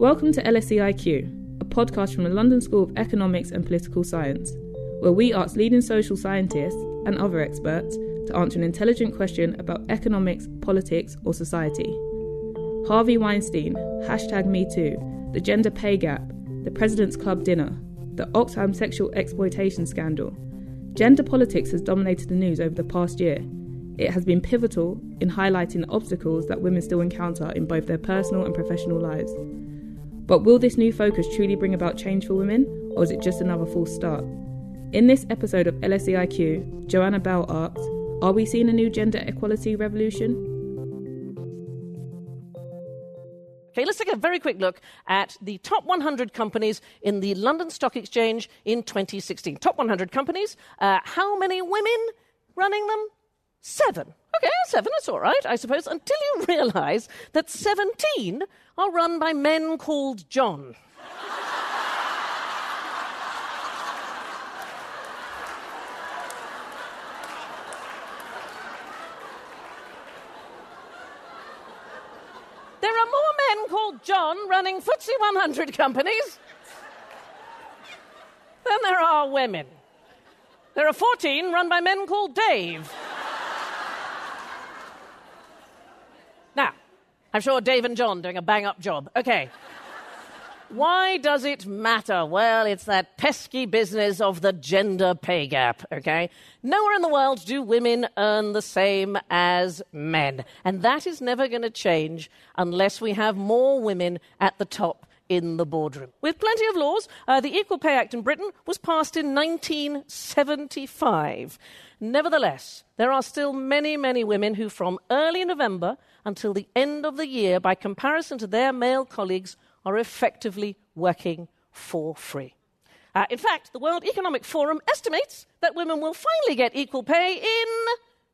Welcome to LSEIQ, a podcast from the London School of Economics and Political Science, where we ask leading social scientists and other experts to answer an intelligent question about economics, politics, or society. Harvey Weinstein, hashtag MeToo, the gender pay gap, the President's Club dinner, the Oxfam sexual exploitation scandal. Gender politics has dominated the news over the past year. It has been pivotal in highlighting the obstacles that women still encounter in both their personal and professional lives. But will this new focus truly bring about change for women, or is it just another false start? In this episode of LSEIQ, Joanna Bell asks Are we seeing a new gender equality revolution? Okay, let's take a very quick look at the top 100 companies in the London Stock Exchange in 2016. Top 100 companies. Uh, how many women running them? Seven. Okay, seven, that's all right, I suppose, until you realize that 17 are run by men called John. There are more men called John running FTSE 100 companies than there are women. There are 14 run by men called Dave. now, I'm sure Dave and John doing a bang up job. Okay. Why does it matter? Well, it's that pesky business of the gender pay gap, okay? Nowhere in the world do women earn the same as men. And that is never going to change unless we have more women at the top in the boardroom. With plenty of laws, uh, the Equal Pay Act in Britain was passed in 1975. Nevertheless, there are still many, many women who, from early November until the end of the year, by comparison to their male colleagues, are effectively working for free. Uh, in fact, the World Economic Forum estimates that women will finally get equal pay in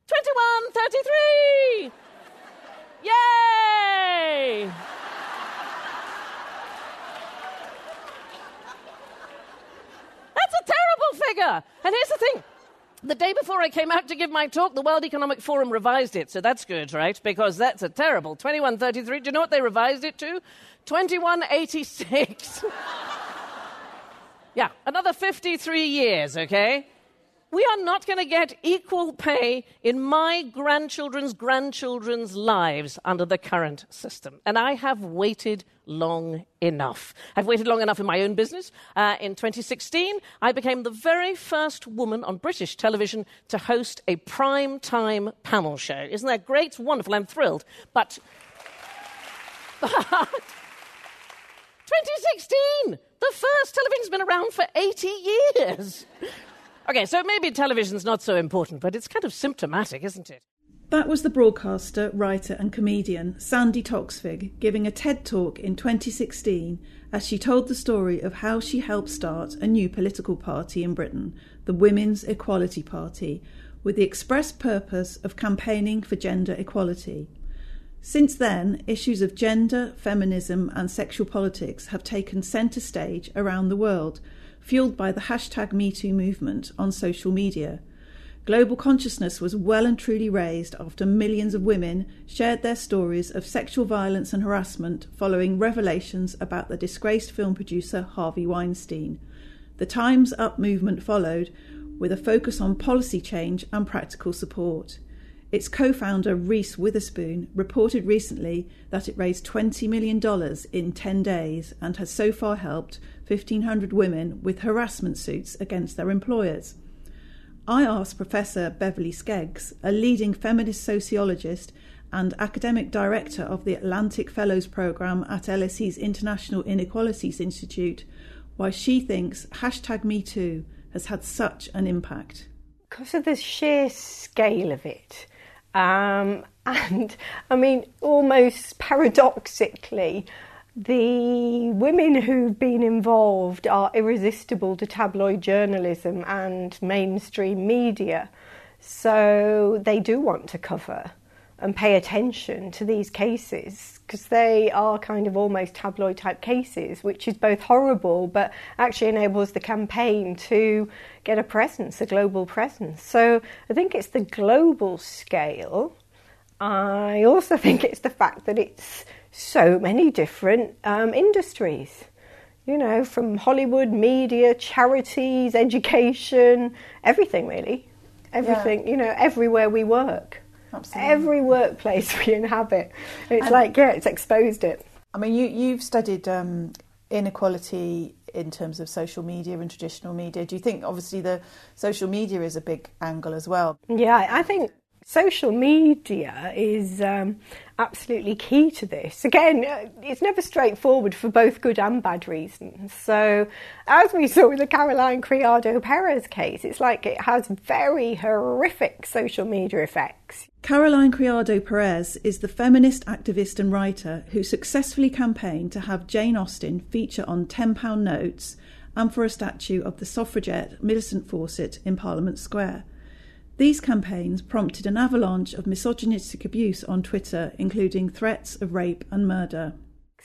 2133. Yay! That's a terrible figure. And here's the thing the day before I came out to give my talk, the World Economic Forum revised it, so that's good, right? Because that's a terrible 2133. Do you know what they revised it to? 2186. yeah, another 53 years, okay? We are not going to get equal pay in my grandchildren's grandchildren's lives under the current system. And I have waited long enough. I've waited long enough in my own business. Uh, in 2016, I became the very first woman on British television to host a prime time panel show. Isn't that great? It's wonderful. I'm thrilled. But. but 2016! The first television's been around for 80 years. Okay, so maybe television's not so important, but it's kind of symptomatic, isn't it? That was the broadcaster, writer, and comedian Sandi Toksvig giving a TED talk in 2016 as she told the story of how she helped start a new political party in Britain, the Women's Equality Party, with the express purpose of campaigning for gender equality. Since then, issues of gender, feminism, and sexual politics have taken centre stage around the world fueled by the hashtag MeToo movement on social media. Global consciousness was well and truly raised after millions of women shared their stories of sexual violence and harassment following revelations about the disgraced film producer Harvey Weinstein. The Time's Up movement followed, with a focus on policy change and practical support. Its co founder, Reese Witherspoon, reported recently that it raised $20 million in 10 days and has so far helped 1,500 women with harassment suits against their employers. I asked Professor Beverley Skeggs, a leading feminist sociologist and academic director of the Atlantic Fellows Programme at LSE's International Inequalities Institute, why she thinks hashtag MeToo has had such an impact. Because of the sheer scale of it, um, and I mean, almost paradoxically, the women who've been involved are irresistible to tabloid journalism and mainstream media. So they do want to cover and pay attention to these cases because they are kind of almost tabloid type cases, which is both horrible but actually enables the campaign to get a presence, a global presence. So I think it's the global scale. I also think it's the fact that it's so many different um, industries. You know, from Hollywood, media, charities, education, everything really. Everything, yeah. you know, everywhere we work. Absolutely. Every workplace we inhabit. It's and like, yeah, it's exposed it. I mean, you, you've studied um, inequality in terms of social media and traditional media. Do you think, obviously, the social media is a big angle as well? Yeah, I think social media is um, absolutely key to this. Again, uh, it's never straightforward for both good and bad reasons. So, as we saw with the Caroline Criado Perez case, it's like it has very horrific social media effects. Caroline Criado Perez is the feminist activist and writer who successfully campaigned to have Jane Austen feature on £10 notes and for a statue of the suffragette Millicent Fawcett in Parliament Square. These campaigns prompted an avalanche of misogynistic abuse on Twitter, including threats of rape and murder.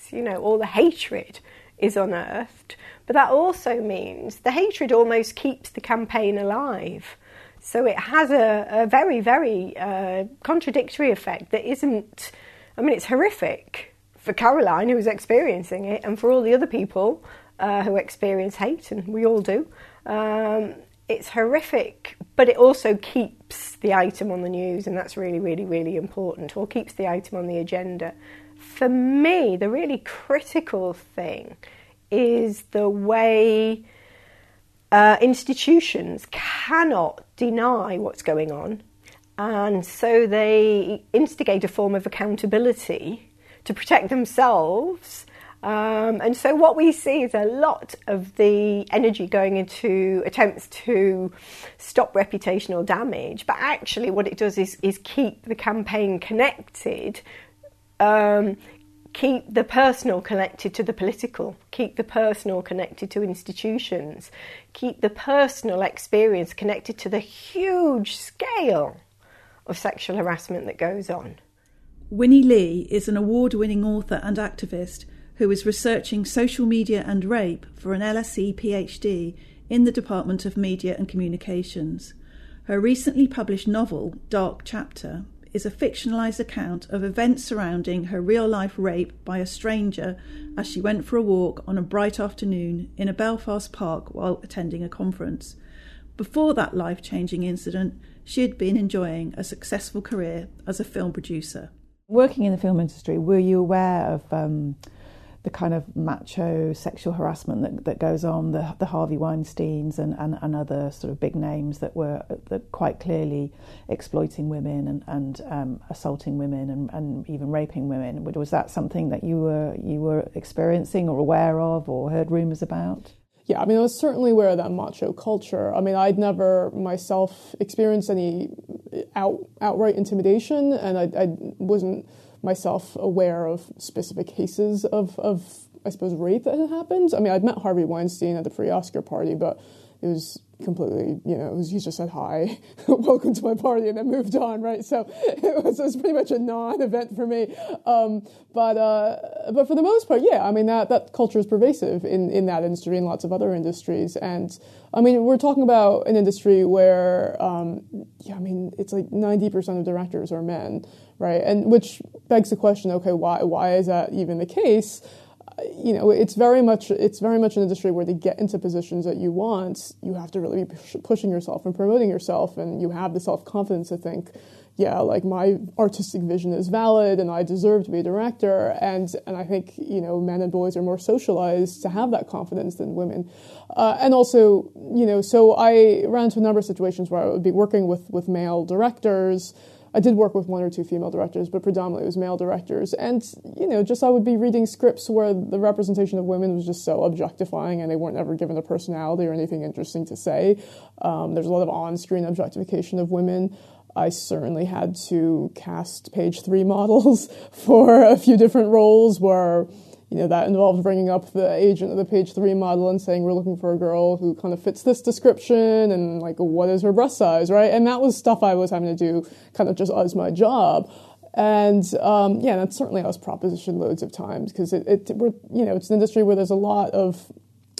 You know, all the hatred is unearthed, but that also means the hatred almost keeps the campaign alive. So it has a, a very, very uh, contradictory effect that isn't, I mean, it's horrific for Caroline, who is experiencing it, and for all the other people uh, who experience hate, and we all do. Um, it's horrific, but it also keeps the item on the news, and that's really, really, really important, or keeps the item on the agenda. For me, the really critical thing is the way uh, institutions cannot deny what's going on, and so they instigate a form of accountability to protect themselves um, and so what we see is a lot of the energy going into attempts to stop reputational damage, but actually what it does is, is keep the campaign connected, um, keep the personal connected to the political, keep the personal connected to institutions, keep the personal experience connected to the huge scale of sexual harassment that goes on. Winnie Li is an award winning author and activist who is researching social media and rape for an LSE PhD in the Department of Media and Communications. Her recently published novel, Dark Chapter, is a fictionalised account of events surrounding her real life rape by a stranger as she went for a walk on a bright afternoon in a Belfast park while attending a conference. Before that life changing incident, she had been enjoying a successful career as a film producer. Working in the film industry, were you aware of um, the kind of macho sexual harassment that, that goes on, the, the Harvey Weinsteins and, and, and other sort of big names that were that quite clearly exploiting women and, and um, assaulting women and, and even raping women. Was that something that you were you were experiencing or aware of or heard rumours about? Yeah, I mean, I was certainly aware of that macho culture. I mean, I'd never myself experienced any out, outright intimidation, and I, I wasn't myself aware of specific cases of, of I suppose, rape that had happened. I mean, I'd met Harvey Weinstein at the pre Oscar party, but it was completely, you know, was, he just said hi, welcome to my party, and then moved on, right? So it was, it was pretty much a non-event for me. Um, but uh, but for the most part, yeah, I mean that that culture is pervasive in in that industry and lots of other industries. And I mean, we're talking about an industry where, um, yeah, I mean, it's like ninety percent of directors are men, right? And which begs the question, okay, why why is that even the case? You know, it's very much it's very much an industry where to get into positions that you want, you have to really be pushing yourself and promoting yourself, and you have the self confidence to think, yeah, like my artistic vision is valid, and I deserve to be a director. And and I think you know, men and boys are more socialized to have that confidence than women. Uh, and also, you know, so I ran into a number of situations where I would be working with with male directors I did work with one or two female directors, but predominantly it was male directors. And, you know, just I would be reading scripts where the representation of women was just so objectifying and they weren't ever given a personality or anything interesting to say. Um, there's a lot of on screen objectification of women. I certainly had to cast page three models for a few different roles where you know, that involved bringing up the agent of the page three model and saying, we're looking for a girl who kind of fits this description and like, what is her breast size, right? And that was stuff I was having to do kind of just as my job. And um, yeah, that's certainly I was propositioned loads of times because it, it, we're, you know, it's an industry where there's a lot of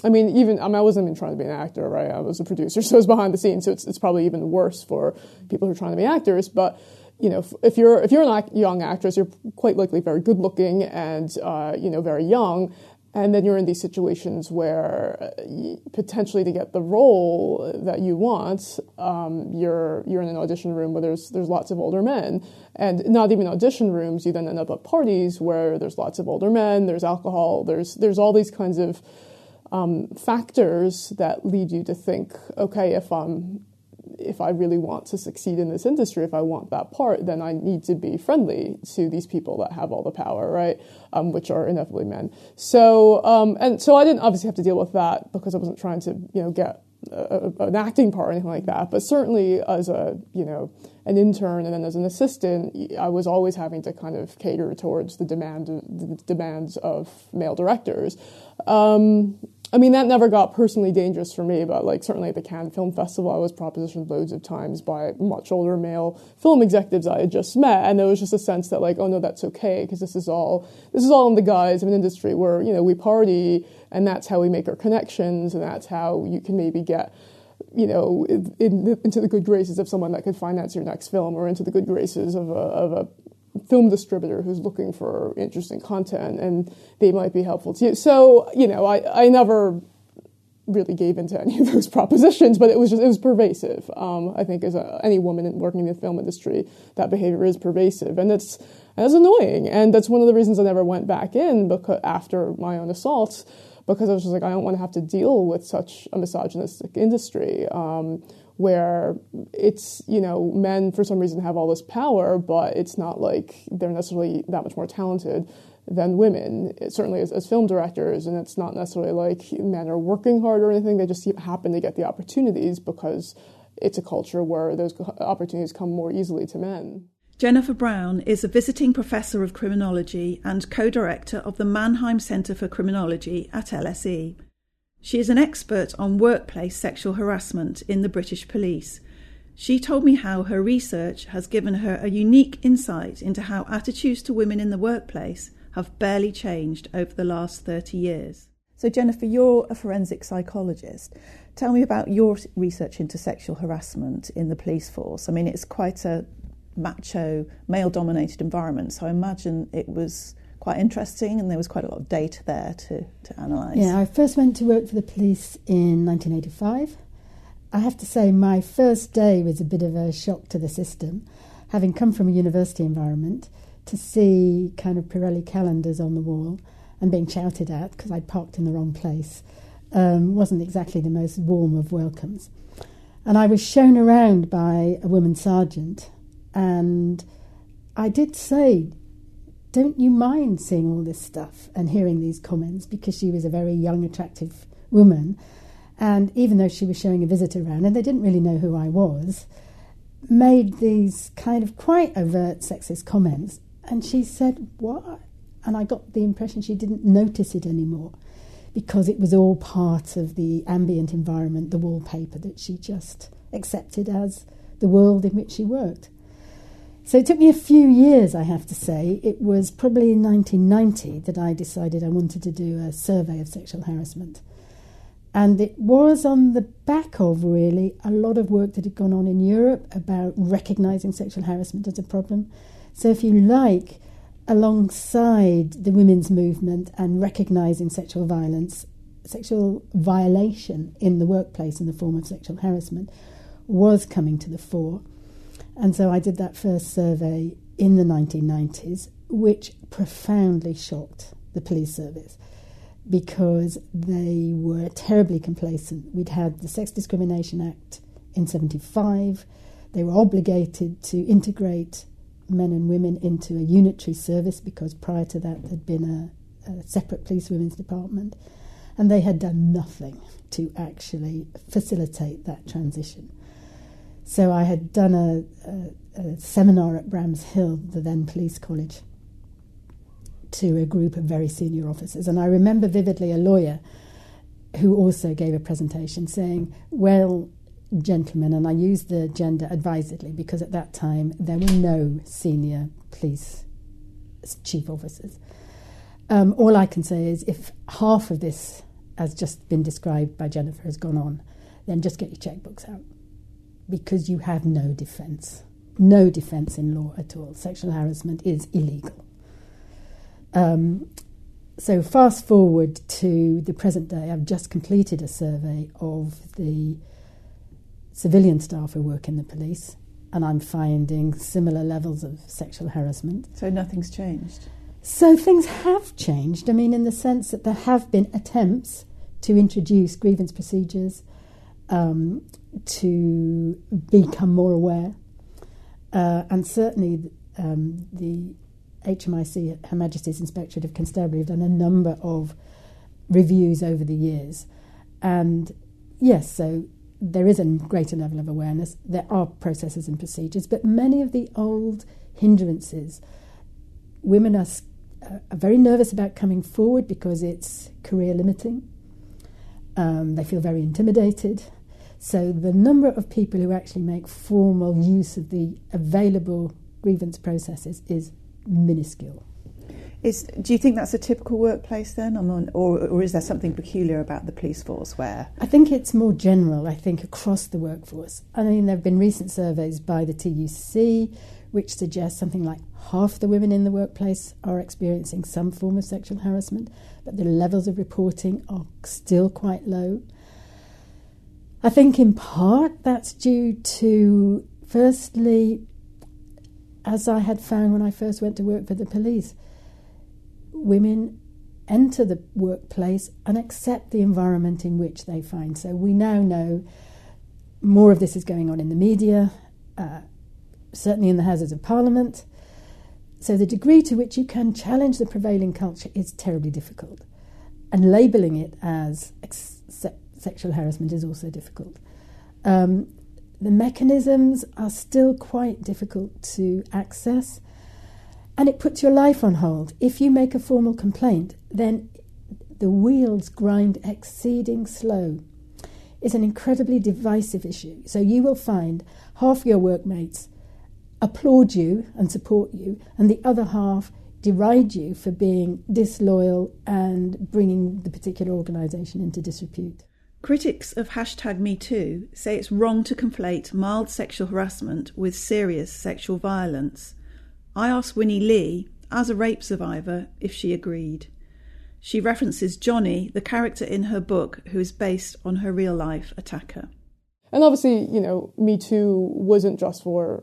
I mean, even I, mean, I wasn't even trying to be an actor, right? I was a producer, so I was behind the scenes, so it's, it's probably even worse for people who are trying to be actors. But you know, if you're if you're a young actress, you're quite likely very good looking and uh, you know very young, and then you're in these situations where uh, potentially to get the role that you want, um, you're you're in an audition room where there's there's lots of older men, and not even audition rooms. You then end up at parties where there's lots of older men. There's alcohol. There's there's all these kinds of um, factors that lead you to think, okay, if I'm if I really want to succeed in this industry, if I want that part, then I need to be friendly to these people that have all the power, right? Um, which are inevitably men. So, um, and so I didn't obviously have to deal with that because I wasn't trying to, you know, get a, a, an acting part or anything like that. But certainly as a, you know, an intern and then as an assistant, I was always having to kind of cater towards the demand, the demands of male directors. Um, I mean, that never got personally dangerous for me, but like certainly at the Cannes Film Festival, I was propositioned loads of times by much older male film executives I had just met, and there was just a sense that like, oh no, that's okay because this is all this is all in the guise of an industry where you know we party, and that's how we make our connections, and that's how you can maybe get you know, in, in, into the good graces of someone that could finance your next film, or into the good graces of a, of a film distributor who's looking for interesting content and they might be helpful to you. So, you know, I, I never really gave into any of those propositions, but it was just, it was pervasive. Um, I think as a, any woman working in the film industry, that behavior is pervasive and it's, it's annoying. And that's one of the reasons I never went back in because after my own assaults, because I was just like, I don't want to have to deal with such a misogynistic industry. Um, where it's you know men for some reason have all this power, but it's not like they're necessarily that much more talented than women, certainly as, as, film directors, and it's not necessarily like men are working hard or anything. They just happen to get the opportunities because it's a culture where those opportunities come more easily to men. Jennifer Brown is a visiting professor of criminology and co director of the Mannheim Centre for Criminology at LSE. She is an expert on workplace sexual harassment in the British police. She told me how her research has given her a unique insight into how attitudes to women in the workplace have barely changed over the last 30 years. So, Jennifer, you're a forensic psychologist. Tell me about your research into sexual harassment in the police force. I mean, it's quite a macho, male dominated environment, so I imagine it was quite interesting, and there was quite a lot of data there to, to analyse. Yeah, I first went to work for the police in 1985. I have to say, my first day was a bit of a shock to the system, having come from a university environment to see kind of Pirelli calendars on the wall and being shouted at because I'd parked in the wrong place um, wasn't exactly the most warm of welcomes. And I was shown around by a woman sergeant, and I did say, don't you mind seeing all this stuff and hearing these comments? Because she was a very young, attractive woman. And even though she was showing a visitor around, and they didn't really know who I was, made these kind of quite overt sexist comments. And she said, What? And I got the impression she didn't notice it anymore because it was all part of the ambient environment, the wallpaper that she just accepted as the world in which she worked. So it took me a few years, I have to say. It was probably in 1990 that I decided I wanted to do a survey of sexual harassment. And it was on the back of really a lot of work that had gone on in Europe about recognizing sexual harassment as a problem. So, if you like, alongside the women's movement and recognizing sexual violence, sexual violation in the workplace in the form of sexual harassment was coming to the fore. And so I did that first survey in the 1990s, which profoundly shocked the police service because they were terribly complacent. We'd had the Sex Discrimination Act in 75, they were obligated to integrate men and women into a unitary service because prior to that there'd been a, a separate police women's department, and they had done nothing to actually facilitate that transition. So I had done a, a, a seminar at Bramshill, the then police college, to a group of very senior officers. And I remember vividly a lawyer who also gave a presentation saying, Well, gentlemen, and I use the gender advisedly because at that time there were no senior police chief officers. Um, all I can say is if half of this has just been described by Jennifer has gone on, then just get your checkbooks out because you have no defence no defence in law at all. Sexual harassment is illegal. Um, so, fast forward to the present day, I've just completed a survey of the civilian staff who work in the police, and I'm finding similar levels of sexual harassment. So, nothing's changed? So, things have changed. I mean, in the sense that there have been attempts to introduce grievance procedures, um, to become more aware. Uh, and certainly um, the HMIC, Her Majesty's Inspectorate of Constabulary, have done a number of reviews over the years. And yes, so there is a greater level of awareness. There are processes and procedures, but many of the old hindrances, women are, are very nervous about coming forward because it's career limiting. Um, they feel very intimidated. So the number of people who actually make formal use of the available grievance processes is minuscule. Is, do you think that's a typical workplace then, or, or is there something peculiar about the police force where? I think it's more general, I think, across the workforce. I mean, there have been recent surveys by the TUC which suggest something like half the women in the workplace are experiencing some form of sexual harassment, but the levels of reporting are still quite low. I think in part that's due to, firstly, as I had found when I first went to work for the police, women enter the workplace and accept the environment in which they find. So we now know more of this is going on in the media, uh, certainly in the Houses of Parliament. So the degree to which you can challenge the prevailing culture is terribly difficult. And labelling it as sexual harassment is also difficult. Um, the mechanisms are still quite difficult to access, and it puts your life on hold. If you make a formal complaint, then the wheels grind exceeding slow. It's an incredibly divisive issue. So you will find half your workmates applaud you and support you, and the other half deride you for being disloyal and bringing the particular organisation into disrepute. Critics of hashtag MeToo say it's wrong to conflate mild sexual harassment with serious sexual violence. I asked Winnie Li, as a rape survivor, if she agreed. She references Johnny, the character in her book, who is based on her real life attacker. And obviously, you know, Me Too wasn't just for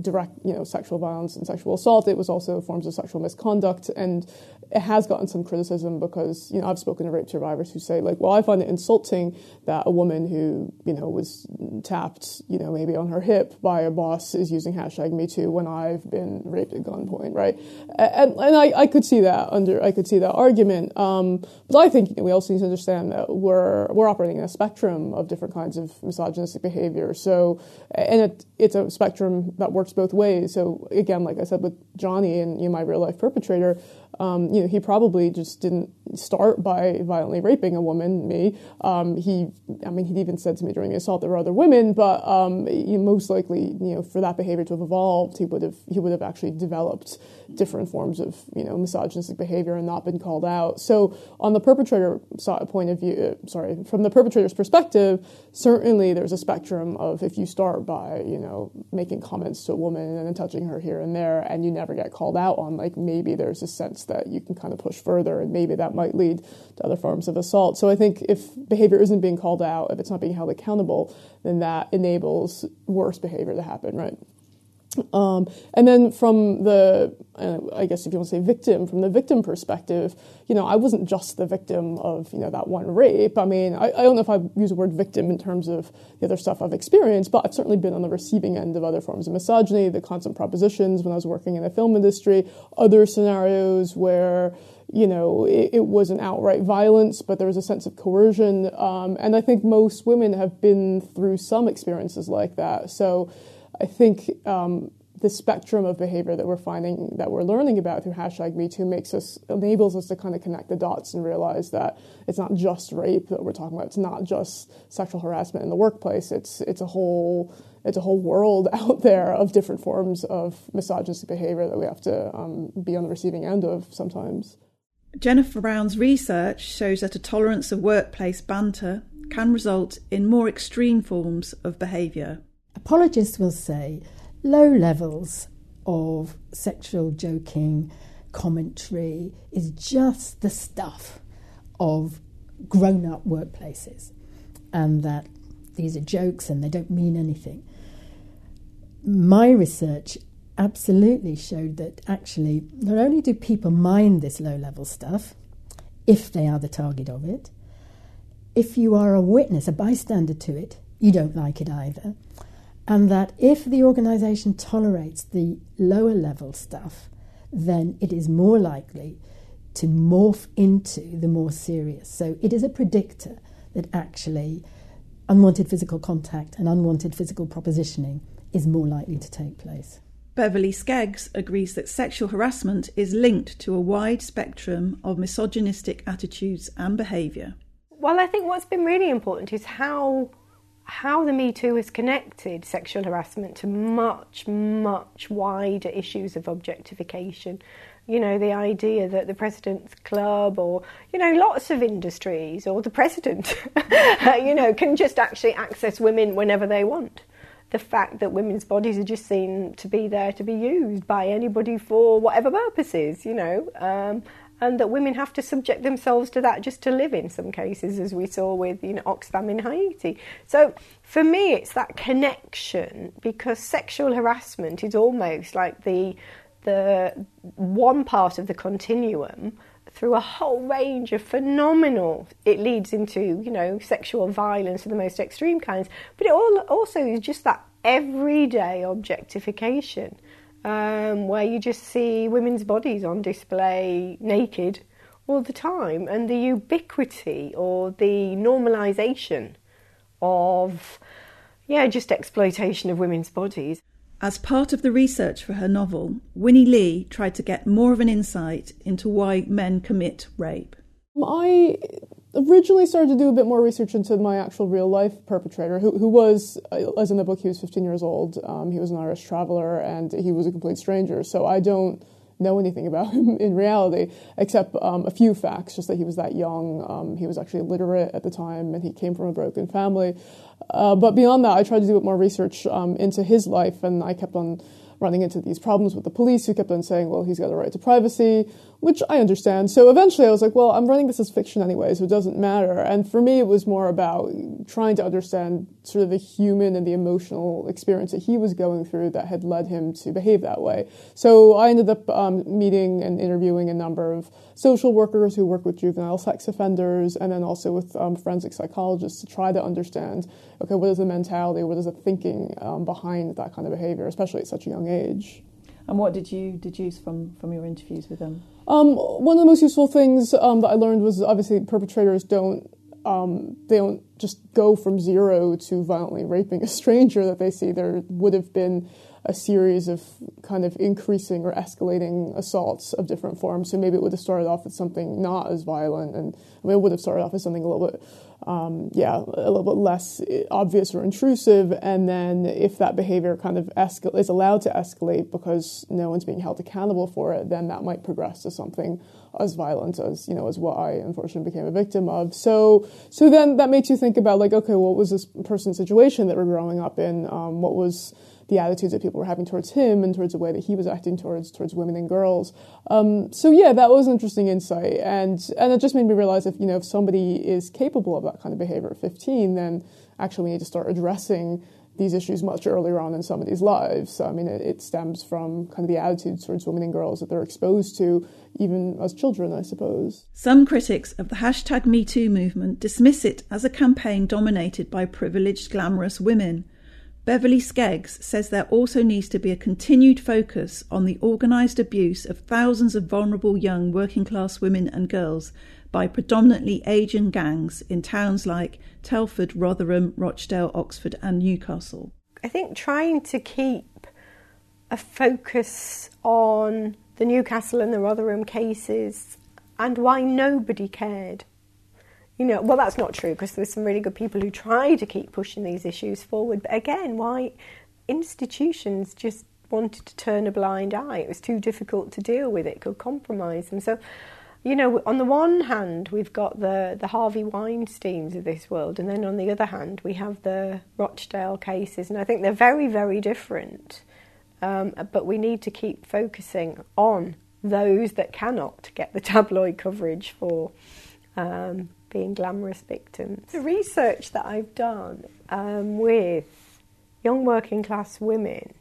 direct, you know, sexual violence and sexual assault. It was also forms of sexual misconduct, and it has gotten some criticism because you know I've spoken to rape survivors who say like, well, I find it insulting that a woman who you know was tapped, you know, maybe on her hip by a boss is using hashtag Me Too when I've been raped at gunpoint, right? And, and I, I could see that under I could see that argument, um, but I think you know, we also need to understand that we're we're operating in a spectrum of different kinds of misogynistic behavior. So, and it, it's a spectrum that works both ways. So again, like I said with Johnny and you know, my real life perpetrator, um, you know, he probably just didn't start by violently raping a woman, me. Um, he, I mean, he'd even said to me during the assault there were other women, but um, you know, most likely, you know, for that behavior to have evolved, he would have he would have actually developed different forms of you know misogynistic behavior and not been called out. So on the perpetrator point of view, uh, sorry, from the perpetrator's perspective, certainly there's a spectrum of if you start by you know making comments to a woman and then touching her here and there, and you never get called out on, like maybe there's a sense that you can kind of push further, and maybe that might lead to other forms of assault. So I think if behavior isn't being called out, if it's not being held accountable, then that enables worse behavior to happen, right? Um, and then from the, uh, I guess if you want to say victim, from the victim perspective, you know, I wasn't just the victim of, you know, that one rape. I mean, I, I don't know if I use the word victim in terms of the other stuff I've experienced, but I've certainly been on the receiving end of other forms of misogyny, the constant propositions when I was working in the film industry, other scenarios where, you know, it, it wasn't outright violence, but there was a sense of coercion. Um, and I think most women have been through some experiences like that. So, I think um, the spectrum of behavior that we're finding that we're learning about through hashtag MeToo makes us enables us to kind of connect the dots and realize that it's not just rape that we're talking about. It's not just sexual harassment in the workplace. It's it's a whole it's a whole world out there of different forms of misogynistic behavior that we have to um, be on the receiving end of sometimes. Jennifer Brown's research shows that a tolerance of workplace banter can result in more extreme forms of behaviour. Apologists will say low levels of sexual joking, commentary is just the stuff of grown up workplaces, and that these are jokes and they don't mean anything. My research absolutely showed that actually, not only do people mind this low level stuff, if they are the target of it, if you are a witness, a bystander to it, you don't like it either. And that if the organisation tolerates the lower level stuff, then it is more likely to morph into the more serious. So it is a predictor that actually unwanted physical contact and unwanted physical propositioning is more likely to take place. Beverley Skeggs agrees that sexual harassment is linked to a wide spectrum of misogynistic attitudes and behaviour. Well, I think what's been really important is how how the Me Too has connected sexual harassment to much, much wider issues of objectification. You know, the idea that the President's Club or, you know, lots of industries or the President, you know, can just actually access women whenever they want. The fact that women's bodies are just seen to be there to be used by anybody for whatever purposes, you know. Um, and that women have to subject themselves to that just to live in some cases, as we saw with you know Oxfam in Haiti. So for me, it's that connection because sexual harassment is almost like the the one part of the continuum through a whole range of phenomenal it leads into you know sexual violence of the most extreme kinds but it all also is just that everyday objectification um, where you just see women's bodies on display naked all the time, and the ubiquity or the normalization of, yeah, just exploitation of women's bodies. As part of the research for her novel, Winnie Li tried to get more of an insight into why men commit rape. I originally started to do a bit more research into my actual real life perpetrator, who, who was, uh, as in the book, he was 15 years old. Um, he was an Irish traveler and he was a complete stranger. So I don't know anything about him in reality, except um, a few facts, just that he was that young. Um, he was actually illiterate at the time and he came from a broken family. Uh, but beyond that, I tried to do a bit more research um, into his life and I kept on running into these problems with the police who kept on saying, well, he's got a right to privacy, which I understand. So eventually I was like, well, I'm running this as fiction anyway, so it doesn't matter. And for me, it was more about trying to understand sort of the human and the emotional experience that he was going through that had led him to behave that way. So I ended up um, meeting and interviewing a number of social workers who work with juvenile sex offenders and then also with um, forensic psychologists to try to understand okay, what is the mentality, what is the thinking um, behind that kind of behavior, especially at such a young age. And what did you deduce from, from your interviews with them? Um, one of the most useful things um, that I learned was obviously perpetrators don't um, they don't just go from zero to violently raping a stranger that they see. There would have been a series of kind of increasing or escalating assaults of different forms. So maybe it would have started off as something not as violent, and I mean, it would have started off as something a little bit um, yeah, a little bit less obvious or intrusive. And then if that behavior kind of escal- is allowed to escalate because no one's being held accountable for it, then that might progress to something as violent as you know as what I unfortunately became a victim of. So so then that makes you think about like, okay, what was this person's situation that we're growing up in? Um, what was the attitudes that people were having towards him and towards the way that he was acting towards towards women and girls. Um, so yeah, that was an interesting insight, and and it just made me realize if you know if somebody is capable of that kind of behavior at 15, then actually we need to start addressing these issues much earlier on in somebody's lives. I mean, it, it, stems from kind of the attitudes towards women and girls that they're exposed to, even as children, I suppose. Some critics of the hashtag MeToo movement dismiss it as a campaign dominated by privileged, glamorous women. Beverley Skeggs says there also needs to be a continued focus on the organised abuse of thousands of vulnerable young working class women and girls by predominantly Asian gangs in towns like Telford, Rotherham, Rochdale, Oxford, and Newcastle. I think trying to keep a focus on the Newcastle and the Rotherham cases and why nobody cared you know, well, that's not true because there's some really good people who try to keep pushing these issues forward. But again, why institutions just wanted to turn a blind eye? It was too difficult to deal with. It could compromise them. So, you know, on the one hand, we've got the the Harvey Weinstein's of this world, and then on the other hand, we have the Rochdale cases, and I think they're very, very different. Um, but we need to keep focusing on those that cannot get the tabloid coverage for um, being glamorous victims. The research that I've done um, with young working class women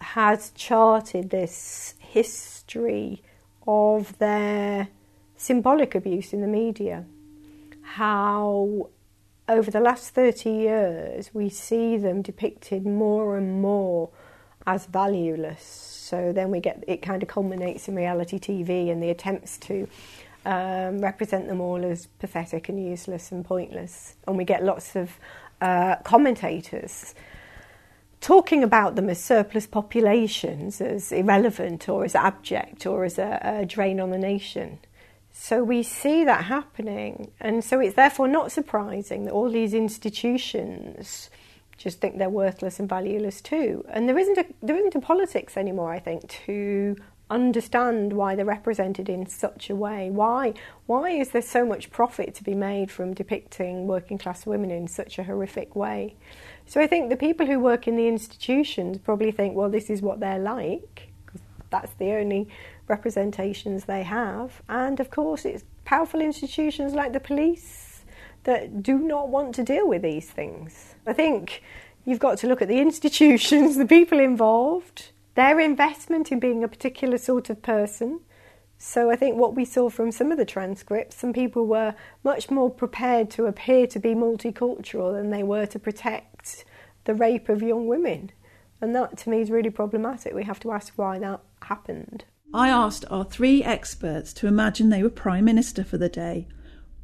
has charted this history of their symbolic abuse in the media. How over the last 30 years we see them depicted more and more as valueless. So then we get it kind of culminates in reality TV and the attempts to um, represent them all as pathetic and useless and pointless. And we get lots of uh, commentators talking about them as surplus populations, as irrelevant or as abject or as a, a drain on the nation. So we see that happening, and so it's therefore not surprising that all these institutions just think they're worthless and valueless too. And there isn't a there isn't a politics anymore, I think, to understand why they're represented in such a way. Why why is there so much profit to be made from depicting working class women in such a horrific way? So I think the people who work in the institutions probably think, well, this is what they're like, because that's the only representations they have. And of course, it's powerful institutions like the police that do not want to deal with these things. I think you've got to look at the institutions, the people involved, their investment in being a particular sort of person. So I think what we saw from some of the transcripts, some people were much more prepared to appear to be multicultural than they were to protect the rape of young women. And that to me is really problematic. We have to ask why that happened. I asked our three experts to imagine they were Prime Minister for the day.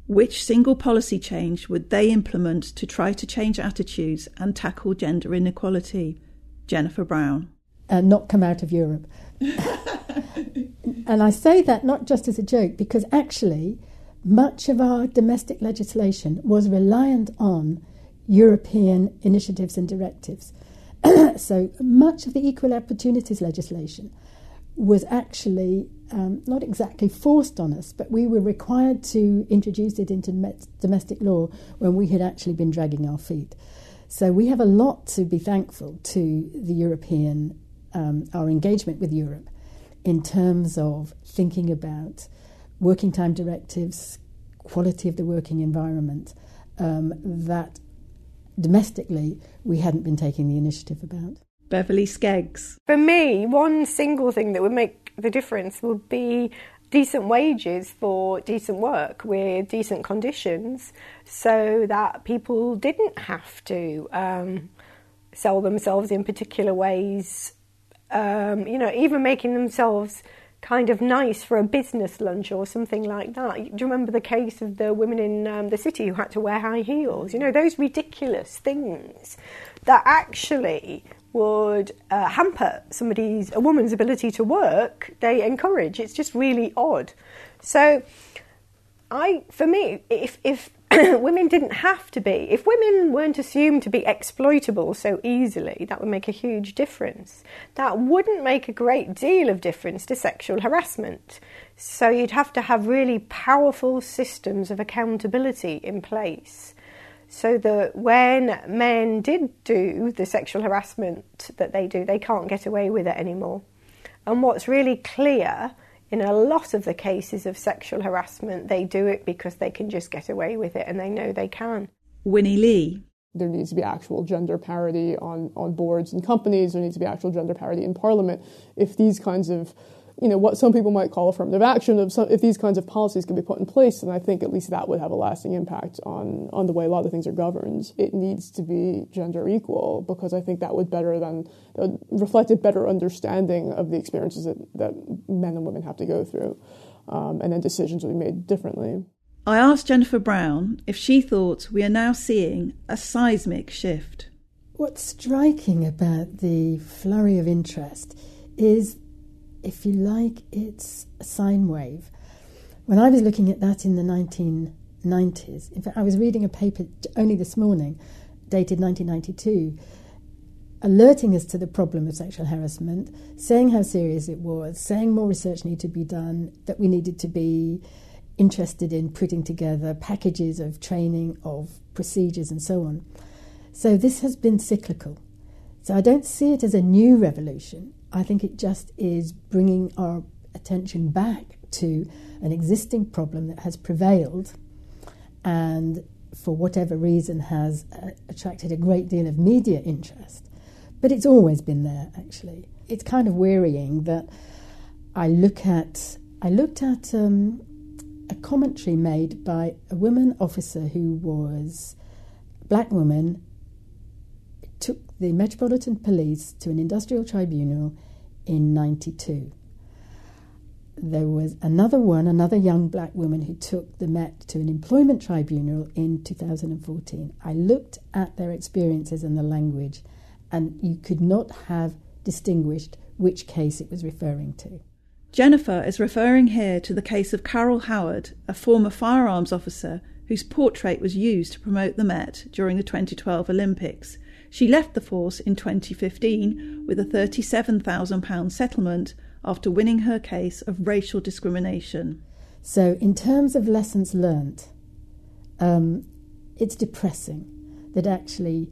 Which single policy change would they implement to try to change attitudes and tackle gender inequality? Jennifer Brown. And not come out of Europe. and I say that not just as a joke, because actually, much of our domestic legislation was reliant on European initiatives and directives. so much of the equal opportunities legislation was actually um, not exactly forced on us, but we were required to introduce it into domestic law when we had actually been dragging our feet. So we have a lot to be thankful to the European, um, our engagement with Europe in terms of thinking about working time directives, quality of the working environment um, that domestically we hadn't been taking the initiative about. Beverley Skeggs. For me, one single thing that would make the difference would be decent wages for decent work with decent conditions so that people didn't have to um, sell themselves in particular ways. Um, you know, even making themselves kind of nice for a business lunch or something like that. Do you remember the case of the women in um, the city who had to wear high heels? You know, those ridiculous things that actually would uh, hamper somebody's a woman's ability to work they encourage it's just really odd so i for me if if women didn't have to be. If women weren't assumed to be exploitable so easily that would make a huge difference. That wouldn't make a great deal of difference to sexual harassment. So you'd have to have really powerful systems of accountability in place so that when men did do the sexual harassment that they do, they can't get away with it anymore. And what's really clear in a lot of the cases of sexual harassment, they do it because they can just get away with it and they know they can. Winnie Li. There needs to be actual gender parity on, on boards and companies. There needs to be actual gender parity in parliament. If these kinds of you know, what some people might call affirmative action, if, some, if these kinds of policies can be put in place, then I think at least that would have a lasting impact on, on the way a lot of things are governed. It needs to be gender equal because I think that would better than would reflect a better understanding of the experiences that, that men and women have to go through, um, and then decisions would be made differently. I asked Jennifer Brown if she thought we are now seeing a seismic shift. What's striking about the flurry of interest is if you like, it's a sine wave. When I was looking at that in the 1990s, in fact, I was reading a paper only this morning, dated 1992, alerting us to the problem of sexual harassment, saying how serious it was, saying more research needed to be done, that we needed to be interested in putting together packages of training, of procedures, and so on. So this has been cyclical. So I don't see it as a new revolution. I think it just is bringing our attention back to an existing problem that has prevailed and for whatever reason has uh, attracted a great deal of media interest. But it's always been there actually. It's kind of wearying that I look at I looked at um, a commentary made by a woman officer who was black woman the Metropolitan Police to an industrial tribunal in 92. There was another one, another young black woman who took the Met to an employment tribunal in 2014. I looked at their experiences and the language, and you could not have distinguished which case it was referring to. Jennifer is referring here to the case of Carol Howard, a former firearms officer whose portrait was used to promote the Met during the 2012 Olympics. She left the force in 2015 with a £37,000 settlement after winning her case of racial discrimination. So, in terms of lessons learnt, um, it's depressing that actually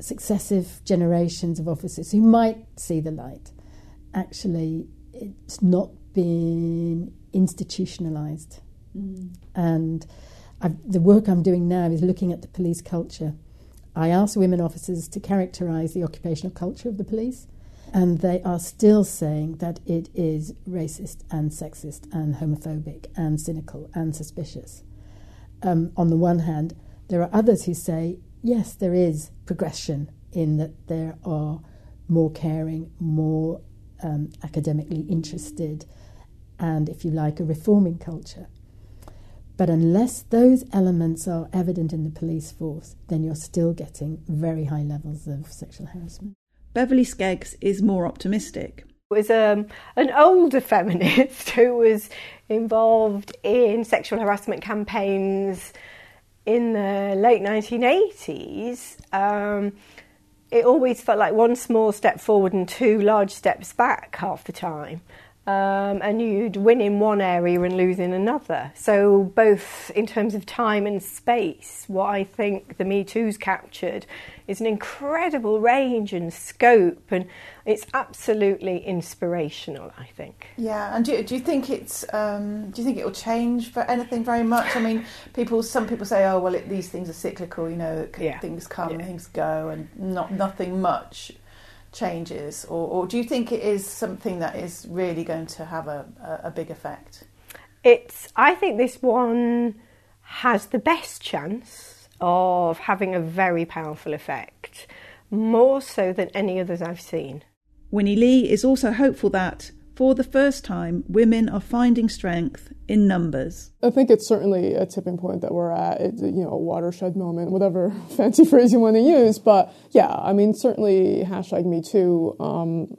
successive generations of officers who might see the light actually it's not been institutionalized. Mm. And I've, the work I'm doing now is looking at the police culture. I asked women officers to characterize the occupational culture of the police, and they are still saying that it is racist and sexist and homophobic and cynical and suspicious. Um, on the one hand, there are others who say, yes, there is progression in that there are more caring, more um, academically interested, and, if you like, a reforming culture. But unless those elements are evident in the police force, then you're still getting very high levels of sexual harassment. Beverley Skeggs is more optimistic. It was um, an older feminist who was involved in sexual harassment campaigns in the late 1980s. Um, it always felt like one small step forward and two large steps back half the time. Um, and you'd win in one area and lose in another. So, both in terms of time and space, what I think the Me Too's captured is an incredible range and scope, and it's absolutely inspirational. I think. Yeah, and do, do you think it's um, do you think it will change for anything very much? I mean, people some people say, oh well, it, these things are cyclical. You know, yeah. things come, yeah. things go, and not nothing much changes, or, or, do you think it is something that is really going to have a, a, a big effect? It's. I think this one has the best chance of having a very powerful effect, more so than any others I've seen. Winnie Li is also hopeful that for the first time, women are finding strength in numbers. I think it's certainly a tipping point that we're at, it's, you know, a watershed moment, whatever fancy phrase you want to use. But yeah, I mean, certainly hashtag Me Too. Um,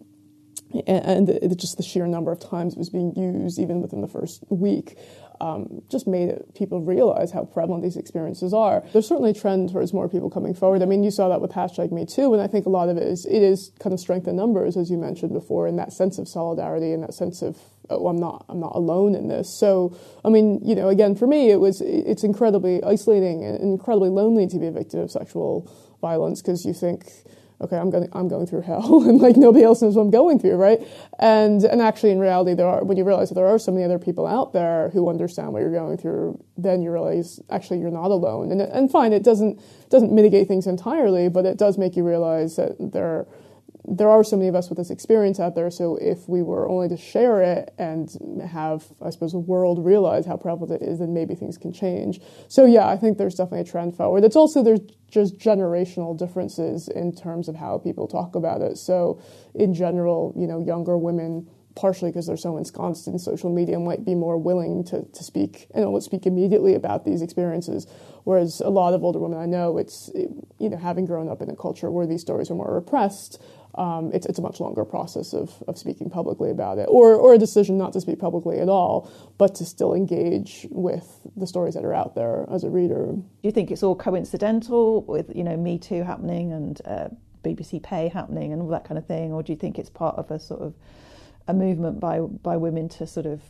and, and just the sheer number of times it was being used, even within the first week, um, just made people realize how prevalent these experiences are. There's certainly a trend towards more people coming forward. I mean, you saw that with hashtag Me Too, and I think a lot of it is it is kind of strength in numbers, as you mentioned before, in that sense of solidarity and that sense of oh, I'm not I'm not alone in this. So, I mean, you know, again, for me, it was it's incredibly isolating and incredibly lonely to be a victim of sexual violence because you think okay, I'm going, I'm going through hell, and like nobody else knows what I'm going through, right? And and actually, in reality, there are when you realize that there are so many other people out there who understand what you're going through, then you realize actually you're not alone. And and fine, it doesn't doesn't mitigate things entirely, but it does make you realize that there there are so many of us with this experience out there. So if we were only to share it and have, I suppose, the world realize how prevalent it is, then maybe things can change. So yeah, I think there's definitely a trend forward. It's also there's just generational differences in terms of how people talk about it. So in general, you know, younger women partially because they're so ensconced in social media, might be more willing to, to speak and almost speak immediately about these experiences. Whereas a lot of older women I know, it's, you know, having grown up in a culture where these stories are more repressed, um, it's, it's a much longer process of, of speaking publicly about it, or, or a decision not to speak publicly at all, but to still engage with the stories that are out there as a reader. Do you think it's all coincidental with, you know, Me Too happening and uh, BBC Pay happening and all that kind of thing, or do you think it's part of a sort of a movement by by women to sort of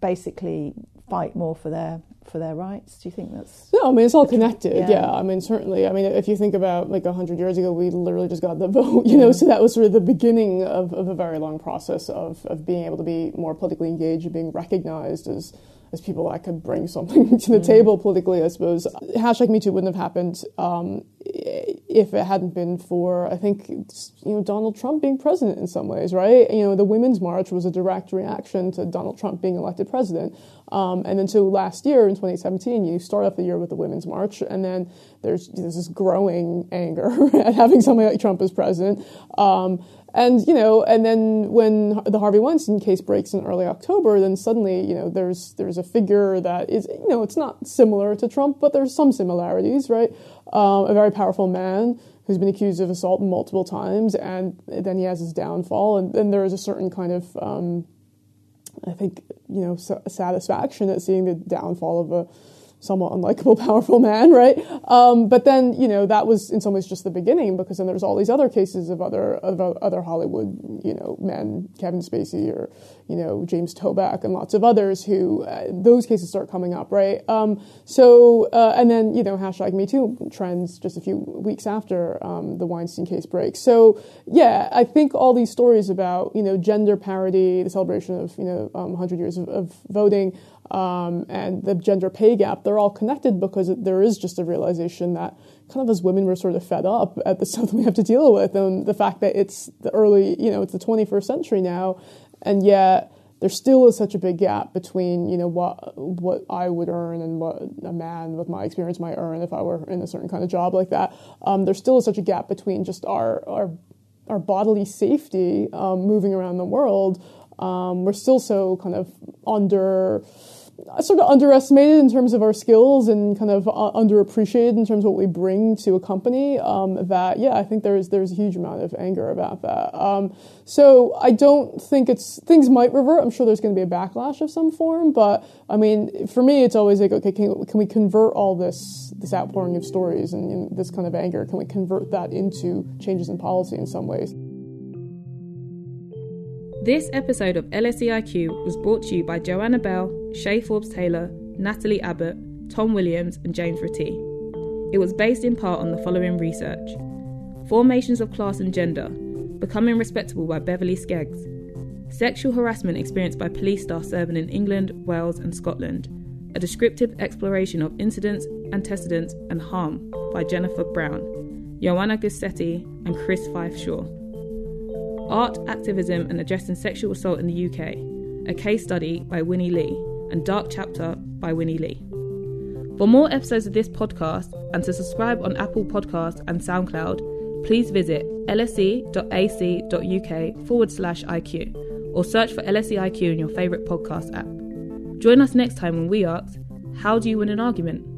basically fight more for their for their rights? Do you think that's no? I mean, it's all connected. Yeah. Yeah. I mean, certainly. I mean, if you think about like hundred years ago, we literally just got the vote. You know, so that was sort of the beginning of, of a very long process of of being able to be more politically engaged and being recognized as as people that could bring something to the table politically, I suppose. Hashtag Me Too wouldn't have happened um, if it hadn't been for, I think, you know, Donald Trump being president in some ways, right? You know, the Women's March was a direct reaction to Donald Trump being elected president. Um, and then so last year in 2017, you start off the year with the Women's March, and then there's, there's this growing anger at having somebody like Trump as president. Um, and you know, and then when the Harvey Weinstein case breaks in early October, then suddenly you know there's there's a figure that is you know it's not similar to Trump, but there's some similarities, right? Um, a very powerful man who's been accused of assault multiple times, and then he has his downfall, and then there is a certain kind of um, I think you know satisfaction at seeing the downfall of a somewhat unlikable, powerful man, right? Um, but then, you know, that was in some ways just the beginning because then there's all these other cases of other of other Hollywood, you know, men, Kevin Spacey or you know James Toback and lots of others who uh, those cases start coming up, right? Um, so uh, and then you know hashtag Me Too trends just a few weeks after um, the Weinstein case breaks. So yeah, I think all these stories about you know gender parity, the celebration of you know 100 years of, of voting um, and the gender pay gap, they're all connected because there is just a realization that kind of as women we're sort of fed up at the stuff that we have to deal with and the fact that it's the early, you know, it's the 21st century now, and yet there still is such a big gap between you know what what I would earn and what a man with my experience might earn if I were in a certain kind of job like that. Um, there still is such a gap between just our our our bodily safety um, moving around the world. Um, we're still so kind of under sort of underestimated in terms of our skills and kind of uh, underappreciated in terms of what we bring to a company. Um, that yeah, I think there's there's a huge amount of anger about that. Um, so I don't think it's things might revert. I'm sure there's going to be a backlash of some form, but I mean, for me, it's always like okay, can, can we convert all this this outpouring of stories and, and this kind of anger? Can we convert that into changes in policy in some ways? This episode of LSEIQ was brought to you by Joanna Bell, Shay Forbes Taylor, Natalie Abbott, Tom Williams, and James Ritty. It was based in part on the following research Formations of Class and Gender, Becoming Respectable by Beverley Skeggs, Sexual Harassment Experienced by Police Staff Serving in England, Wales, and Scotland, a descriptive exploration of incidents, antecedents, and harm by Jennifer Brown, Joanna Gouseti, and Chris Fife-Schaw. Art, Activism and Addressing Sexual Assault in the UK, a case study by Winnie Li, and Dark Chapter by Winnie Li. For more episodes of this podcast and to subscribe on Apple Podcasts and SoundCloud, please visit lse.ac.uk forward slash IQ or search for LSE IQ in your favourite podcast app. Join us next time when we ask, How do you win an argument?